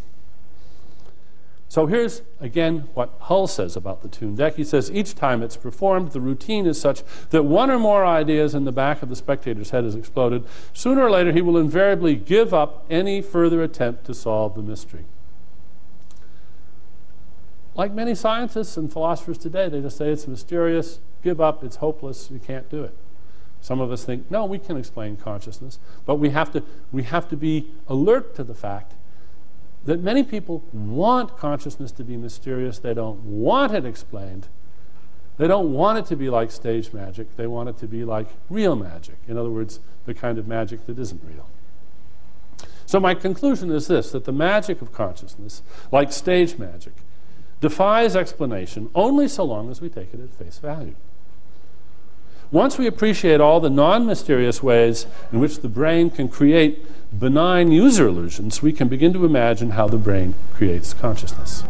So here's again what Hull says about the tuned deck. He says each time it's performed, the routine is such that one or more ideas in the back of the spectator's head has exploded. Sooner or later, he will invariably give up any further attempt to solve the mystery. Like many scientists and philosophers today, they just say it's mysterious, give up, it's hopeless, you can't do it. Some of us think, no, we can explain consciousness, but we have to, we have to be alert to the fact that many people want consciousness to be mysterious. They don't want it explained. They don't want it to be like stage magic. They want it to be like real magic. In other words, the kind of magic that isn't real. So, my conclusion is this that the magic of consciousness, like stage magic, defies explanation only so long as we take it at face value. Once we appreciate all the non mysterious ways in which the brain can create benign user illusions, we can begin to imagine how the brain creates consciousness.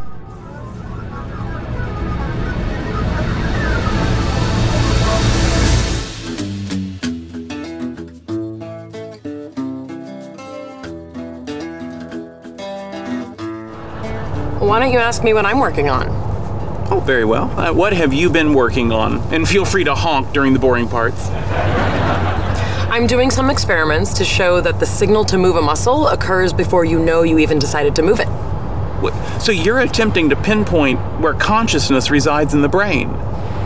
Why don't you ask me what I'm working on? Oh, very well. Uh, what have you been working on? And feel free to honk during the boring parts. I'm doing some experiments to show that the signal to move a muscle occurs before you know you even decided to move it. What, so you're attempting to pinpoint where consciousness resides in the brain?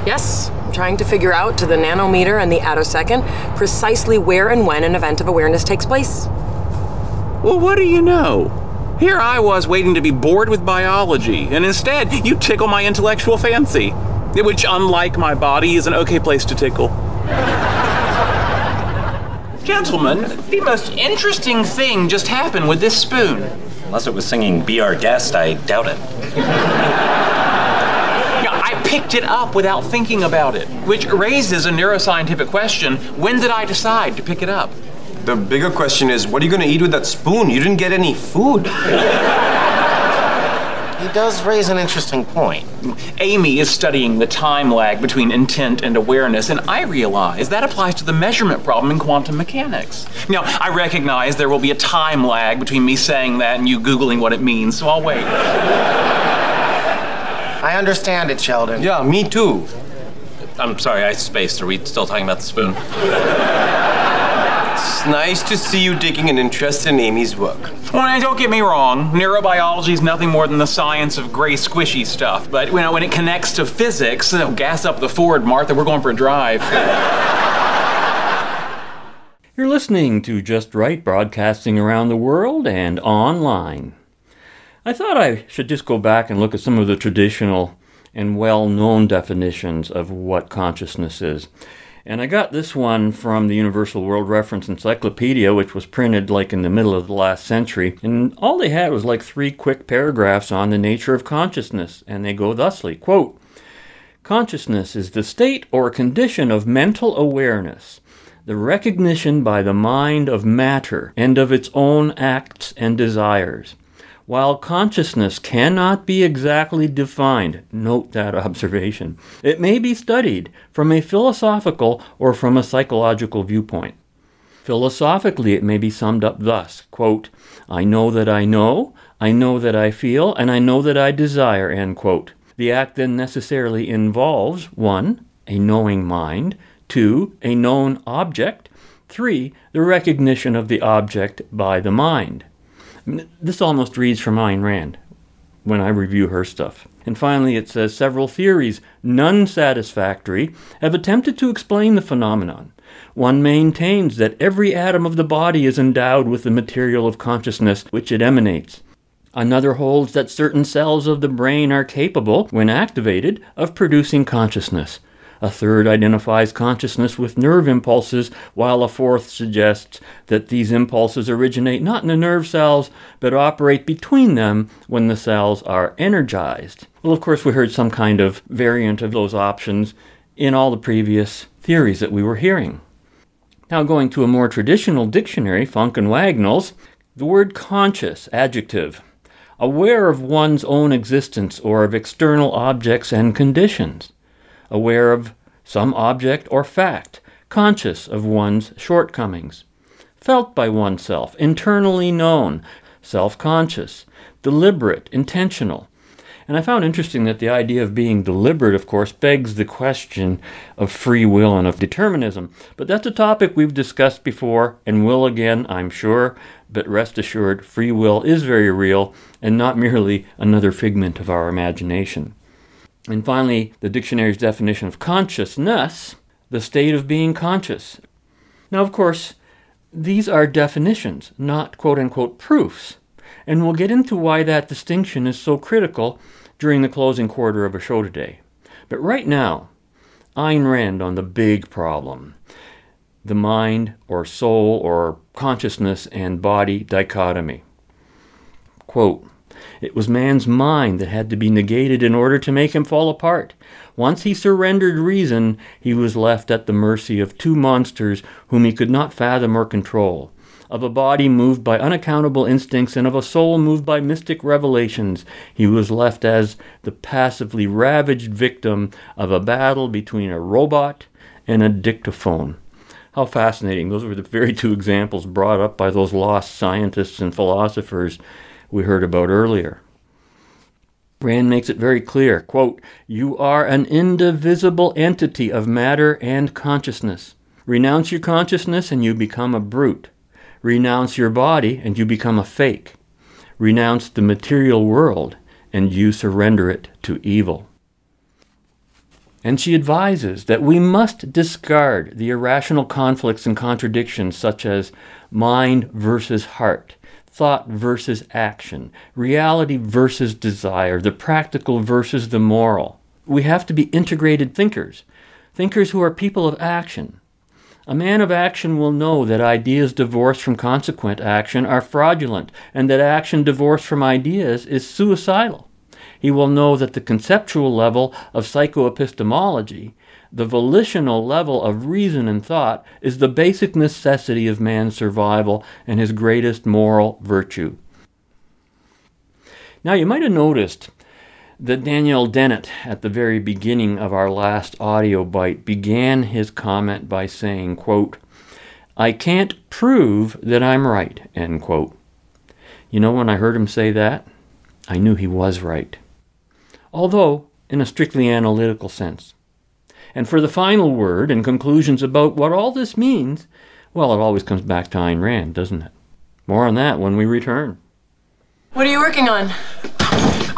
Yes, I'm trying to figure out to the nanometer and the attosecond precisely where and when an event of awareness takes place. Well, what do you know? Here I was waiting to be bored with biology, and instead you tickle my intellectual fancy, which, unlike my body, is an okay place to tickle. Gentlemen, the most interesting thing just happened with this spoon. Unless it was singing Be Our Guest, I doubt it. Yeah, I picked it up without thinking about it, which raises a neuroscientific question when did I decide to pick it up? The bigger question is, what are you going to eat with that spoon? You didn't get any food. He does raise an interesting point. Amy is studying the time lag between intent and awareness, and I realize that applies to the measurement problem in quantum mechanics. Now, I recognize there will be a time lag between me saying that and you Googling what it means, so I'll wait. I understand it, Sheldon. Yeah, me too. I'm sorry, I spaced. Are we still talking about the spoon? It's nice to see you taking an interest in Amy's work. Well, don't get me wrong. Neurobiology is nothing more than the science of gray, squishy stuff. But you know, when it connects to physics, you know, gas up the Ford, Martha. We're going for a drive. You're listening to Just Right, broadcasting around the world and online. I thought I should just go back and look at some of the traditional and well known definitions of what consciousness is. And I got this one from the Universal World Reference Encyclopedia, which was printed like in the middle of the last century. And all they had was like three quick paragraphs on the nature of consciousness. And they go thusly quote, Consciousness is the state or condition of mental awareness, the recognition by the mind of matter and of its own acts and desires. While consciousness cannot be exactly defined, note that observation, it may be studied from a philosophical or from a psychological viewpoint. Philosophically, it may be summed up thus quote, I know that I know, I know that I feel, and I know that I desire. End quote. The act then necessarily involves 1. A knowing mind, 2. A known object, 3. The recognition of the object by the mind. This almost reads from Ayn Rand when I review her stuff. And finally, it says several theories, none satisfactory, have attempted to explain the phenomenon. One maintains that every atom of the body is endowed with the material of consciousness which it emanates. Another holds that certain cells of the brain are capable, when activated, of producing consciousness. A third identifies consciousness with nerve impulses, while a fourth suggests that these impulses originate not in the nerve cells, but operate between them when the cells are energized. Well, of course, we heard some kind of variant of those options in all the previous theories that we were hearing. Now, going to a more traditional dictionary, Funk and Wagnalls, the word conscious, adjective, aware of one's own existence or of external objects and conditions, aware of some object or fact, conscious of one's shortcomings, felt by oneself, internally known, self conscious, deliberate, intentional. And I found interesting that the idea of being deliberate, of course, begs the question of free will and of determinism. But that's a topic we've discussed before and will again, I'm sure. But rest assured, free will is very real and not merely another figment of our imagination. And finally, the dictionary's definition of consciousness, the state of being conscious. Now, of course, these are definitions, not quote unquote proofs. And we'll get into why that distinction is so critical during the closing quarter of a show today. But right now, Ayn Rand on the big problem the mind or soul or consciousness and body dichotomy. Quote, it was man's mind that had to be negated in order to make him fall apart. Once he surrendered reason, he was left at the mercy of two monsters whom he could not fathom or control of a body moved by unaccountable instincts and of a soul moved by mystic revelations. He was left as the passively ravaged victim of a battle between a robot and a dictaphone. How fascinating. Those were the very two examples brought up by those lost scientists and philosophers we heard about earlier. Rand makes it very clear quote, You are an indivisible entity of matter and consciousness. Renounce your consciousness and you become a brute. Renounce your body and you become a fake. Renounce the material world and you surrender it to evil. And she advises that we must discard the irrational conflicts and contradictions such as mind versus heart, thought versus action, reality versus desire, the practical versus the moral. We have to be integrated thinkers, thinkers who are people of action. A man of action will know that ideas divorced from consequent action are fraudulent, and that action divorced from ideas is suicidal. He will know that the conceptual level of psychoepistemology, the volitional level of reason and thought, is the basic necessity of man's survival and his greatest moral virtue. Now, you might have noticed that Daniel Dennett, at the very beginning of our last audio bite, began his comment by saying, quote, I can't prove that I'm right, end quote. You know, when I heard him say that, I knew he was right although in a strictly analytical sense. And for the final word and conclusions about what all this means, well, it always comes back to Ayn Rand, doesn't it? More on that when we return. What are you working on?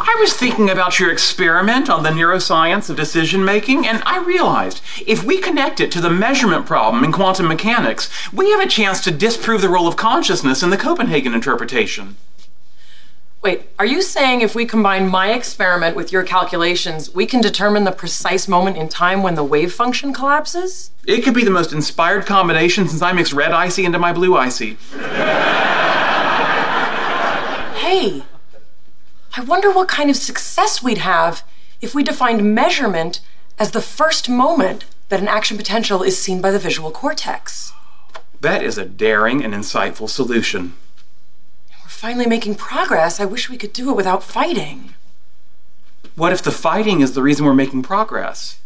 I was thinking about your experiment on the neuroscience of decision making, and I realized if we connect it to the measurement problem in quantum mechanics, we have a chance to disprove the role of consciousness in the Copenhagen interpretation. Wait, are you saying if we combine my experiment with your calculations, we can determine the precise moment in time when the wave function collapses? It could be the most inspired combination since I mixed red Icee into my blue Icee. hey, I wonder what kind of success we'd have if we defined measurement as the first moment that an action potential is seen by the visual cortex. That is a daring and insightful solution finally making progress. I wish we could do it without fighting. What if the fighting is the reason we're making progress?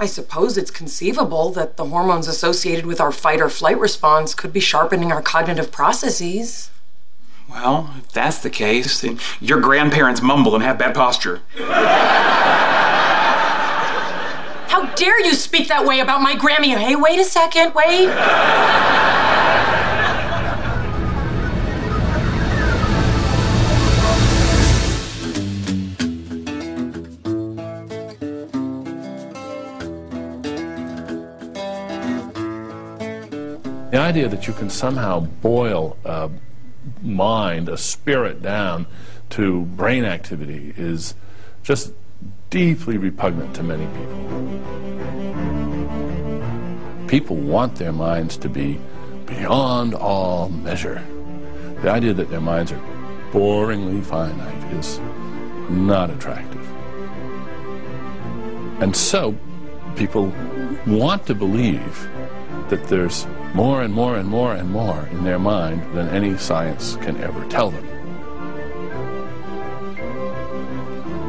I suppose it's conceivable that the hormones associated with our fight or flight response could be sharpening our cognitive processes. Well, if that's the case, then your grandparents mumble and have bad posture. How dare you speak that way about my Grammy? Hey, wait a second, wait. The idea that you can somehow boil a mind, a spirit down to brain activity is just deeply repugnant to many people. People want their minds to be beyond all measure. The idea that their minds are boringly finite is not attractive. And so people want to believe that there's more and more and more and more in their mind than any science can ever tell them.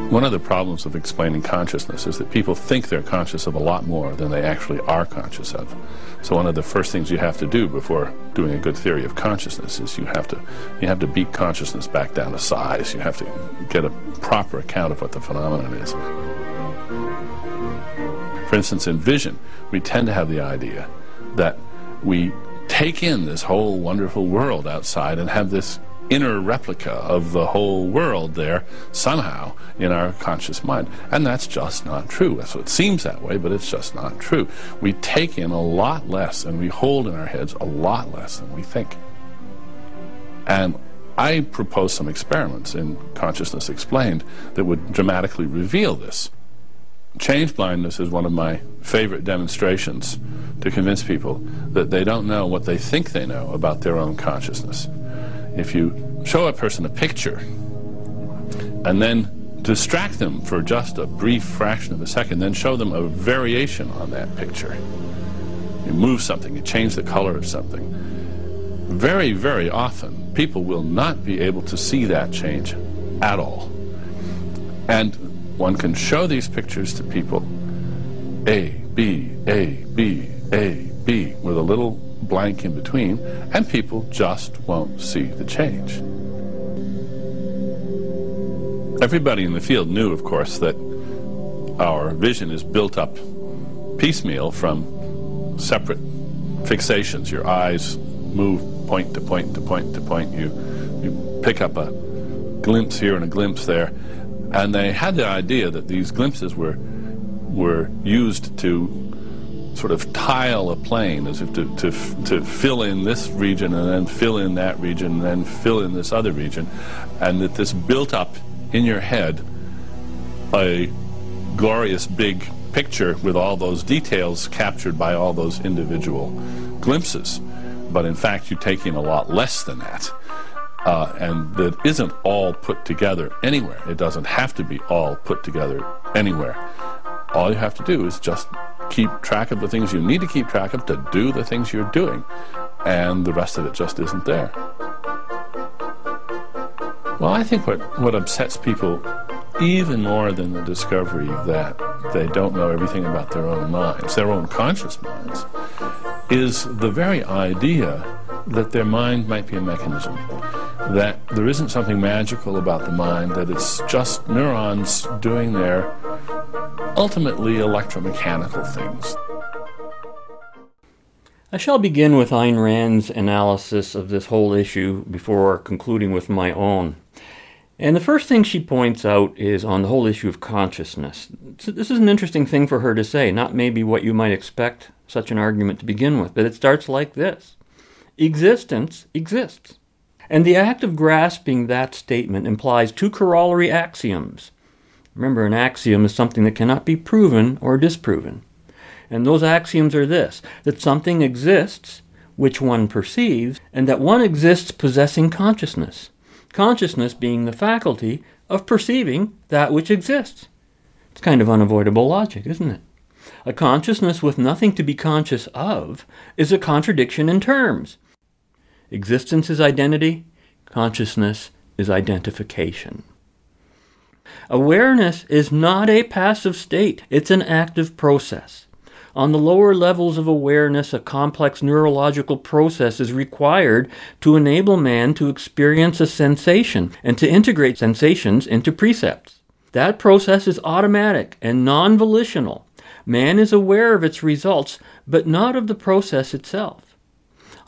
One of the problems of explaining consciousness is that people think they're conscious of a lot more than they actually are conscious of. So one of the first things you have to do before doing a good theory of consciousness is you have to you have to beat consciousness back down to size. You have to get a proper account of what the phenomenon is. For instance, in vision, we tend to have the idea that we take in this whole wonderful world outside and have this inner replica of the whole world there somehow in our conscious mind. And that's just not true. That's what seems that way, but it's just not true. We take in a lot less and we hold in our heads a lot less than we think. And I propose some experiments in Consciousness Explained that would dramatically reveal this. Change blindness is one of my favorite demonstrations to convince people that they don't know what they think they know about their own consciousness. If you show a person a picture and then distract them for just a brief fraction of a second, then show them a variation on that picture. You move something, you change the color of something. Very, very often, people will not be able to see that change at all. And one can show these pictures to people A, B, A, B, A, B, with a little blank in between, and people just won't see the change. Everybody in the field knew, of course, that our vision is built up piecemeal from separate fixations. Your eyes move point to point to point to point. You, you pick up a glimpse here and a glimpse there. And they had the idea that these glimpses were, were used to sort of tile a plane as if to, to, to fill in this region and then fill in that region and then fill in this other region. And that this built up in your head a glorious big picture with all those details captured by all those individual glimpses. But in fact, you take in a lot less than that. Uh, and that isn't all put together anywhere. It doesn't have to be all put together anywhere. All you have to do is just keep track of the things you need to keep track of to do the things you're doing, and the rest of it just isn't there. Well, I think what, what upsets people even more than the discovery that they don't know everything about their own minds, their own conscious minds, is the very idea that their mind might be a mechanism, that there isn't something magical about the mind, that it's just neurons doing their ultimately electromechanical things. I shall begin with Ayn Rand's analysis of this whole issue before concluding with my own. And the first thing she points out is on the whole issue of consciousness. So this is an interesting thing for her to say, not maybe what you might expect such an argument to begin with, but it starts like this Existence exists. And the act of grasping that statement implies two corollary axioms. Remember, an axiom is something that cannot be proven or disproven. And those axioms are this that something exists which one perceives, and that one exists possessing consciousness consciousness being the faculty of perceiving that which exists. It's kind of unavoidable logic, isn't it? A consciousness with nothing to be conscious of is a contradiction in terms. Existence is identity, consciousness is identification. Awareness is not a passive state, it's an active process. On the lower levels of awareness, a complex neurological process is required to enable man to experience a sensation and to integrate sensations into precepts. That process is automatic and non volitional. Man is aware of its results, but not of the process itself.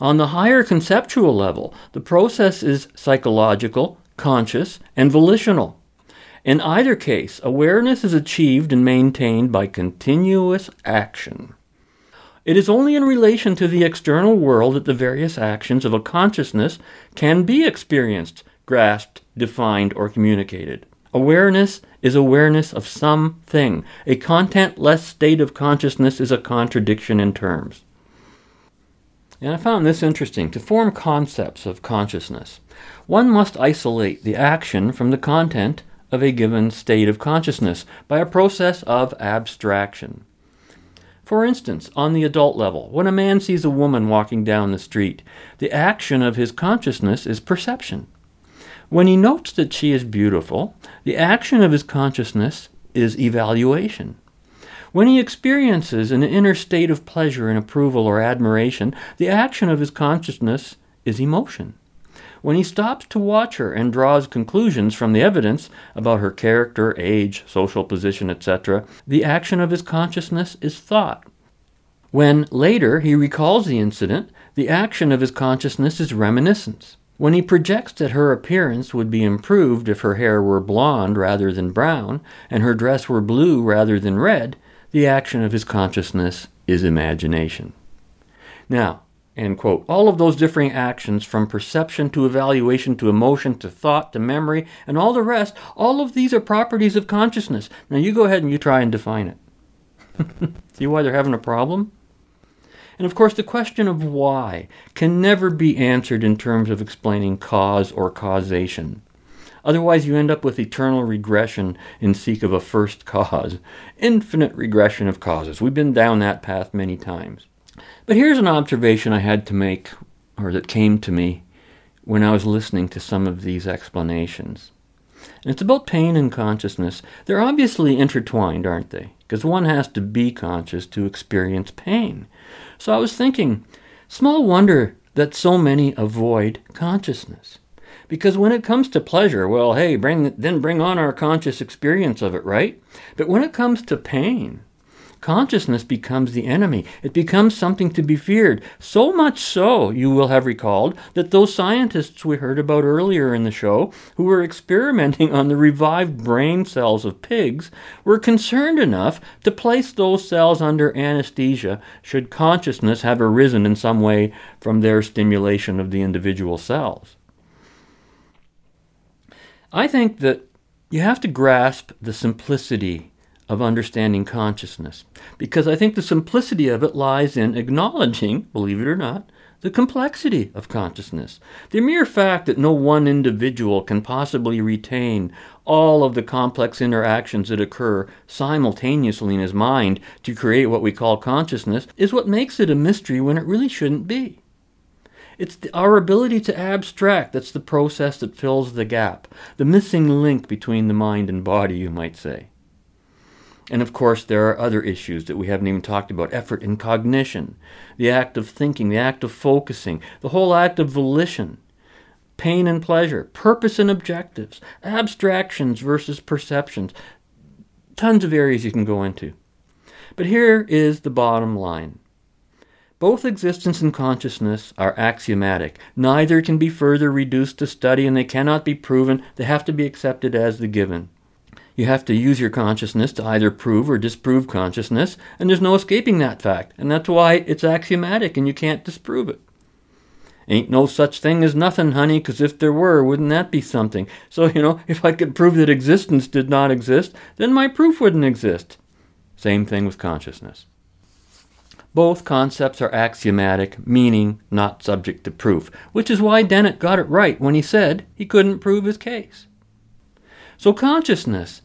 On the higher conceptual level, the process is psychological, conscious, and volitional. In either case, awareness is achieved and maintained by continuous action. It is only in relation to the external world that the various actions of a consciousness can be experienced, grasped, defined, or communicated. Awareness is awareness of something. A content-less state of consciousness is a contradiction in terms. And I found this interesting. To form concepts of consciousness, one must isolate the action from the content of a given state of consciousness by a process of abstraction. For instance, on the adult level, when a man sees a woman walking down the street, the action of his consciousness is perception. When he notes that she is beautiful, the action of his consciousness is evaluation. When he experiences an inner state of pleasure and approval or admiration, the action of his consciousness is emotion. When he stops to watch her and draws conclusions from the evidence about her character, age, social position, etc., the action of his consciousness is thought. When later he recalls the incident, the action of his consciousness is reminiscence. When he projects that her appearance would be improved if her hair were blonde rather than brown, and her dress were blue rather than red, the action of his consciousness is imagination. Now, end quote. All of those differing actions, from perception to evaluation to emotion to thought to memory and all the rest, all of these are properties of consciousness. Now you go ahead and you try and define it. See why they're having a problem? And of course, the question of why can never be answered in terms of explaining cause or causation. Otherwise, you end up with eternal regression in seek of a first cause, infinite regression of causes. We've been down that path many times. But here's an observation I had to make, or that came to me when I was listening to some of these explanations. And it's about pain and consciousness. They're obviously intertwined, aren't they? Because one has to be conscious to experience pain. So I was thinking, small wonder that so many avoid consciousness. Because when it comes to pleasure, well, hey, bring then bring on our conscious experience of it, right? But when it comes to pain, consciousness becomes the enemy. It becomes something to be feared. So much so, you will have recalled, that those scientists we heard about earlier in the show, who were experimenting on the revived brain cells of pigs, were concerned enough to place those cells under anesthesia should consciousness have arisen in some way from their stimulation of the individual cells. I think that you have to grasp the simplicity of understanding consciousness. Because I think the simplicity of it lies in acknowledging, believe it or not, the complexity of consciousness. The mere fact that no one individual can possibly retain all of the complex interactions that occur simultaneously in his mind to create what we call consciousness is what makes it a mystery when it really shouldn't be. It's the, our ability to abstract that's the process that fills the gap, the missing link between the mind and body, you might say. And of course, there are other issues that we haven't even talked about effort and cognition, the act of thinking, the act of focusing, the whole act of volition, pain and pleasure, purpose and objectives, abstractions versus perceptions. Tons of areas you can go into. But here is the bottom line. Both existence and consciousness are axiomatic. Neither can be further reduced to study, and they cannot be proven. They have to be accepted as the given. You have to use your consciousness to either prove or disprove consciousness, and there's no escaping that fact. And that's why it's axiomatic and you can't disprove it. Ain't no such thing as nothing, honey, 'cause if there were, wouldn't that be something? So, you know, if I could prove that existence did not exist, then my proof wouldn't exist. Same thing with consciousness. Both concepts are axiomatic, meaning not subject to proof, which is why Dennett got it right when he said he couldn't prove his case. So consciousness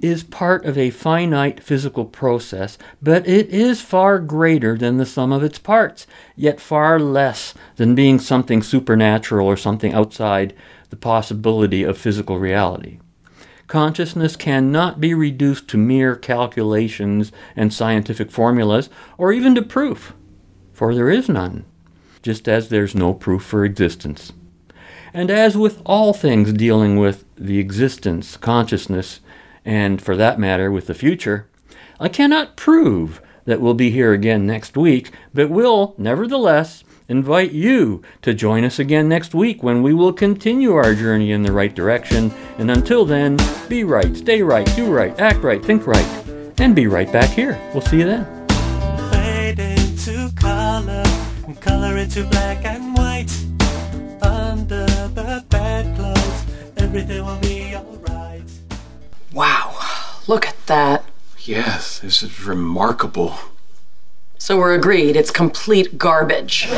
is part of a finite physical process, but it is far greater than the sum of its parts, yet far less than being something supernatural or something outside the possibility of physical reality. Consciousness cannot be reduced to mere calculations and scientific formulas, or even to proof, for there is none, just as there's no proof for existence. And as with all things dealing with the existence, consciousness, and for that matter, with the future, I cannot prove that we'll be here again next week, but will, nevertheless, invite you to join us again next week when we will continue our journey in the right direction. And until then, be right, stay right, do right, act right, think right, and be right back here. We'll see you then. Fade into color, color into black and white. Under the bedclothes, everything will be alright. Wow, look at that. Yes, this is remarkable. So we're agreed, it's complete garbage.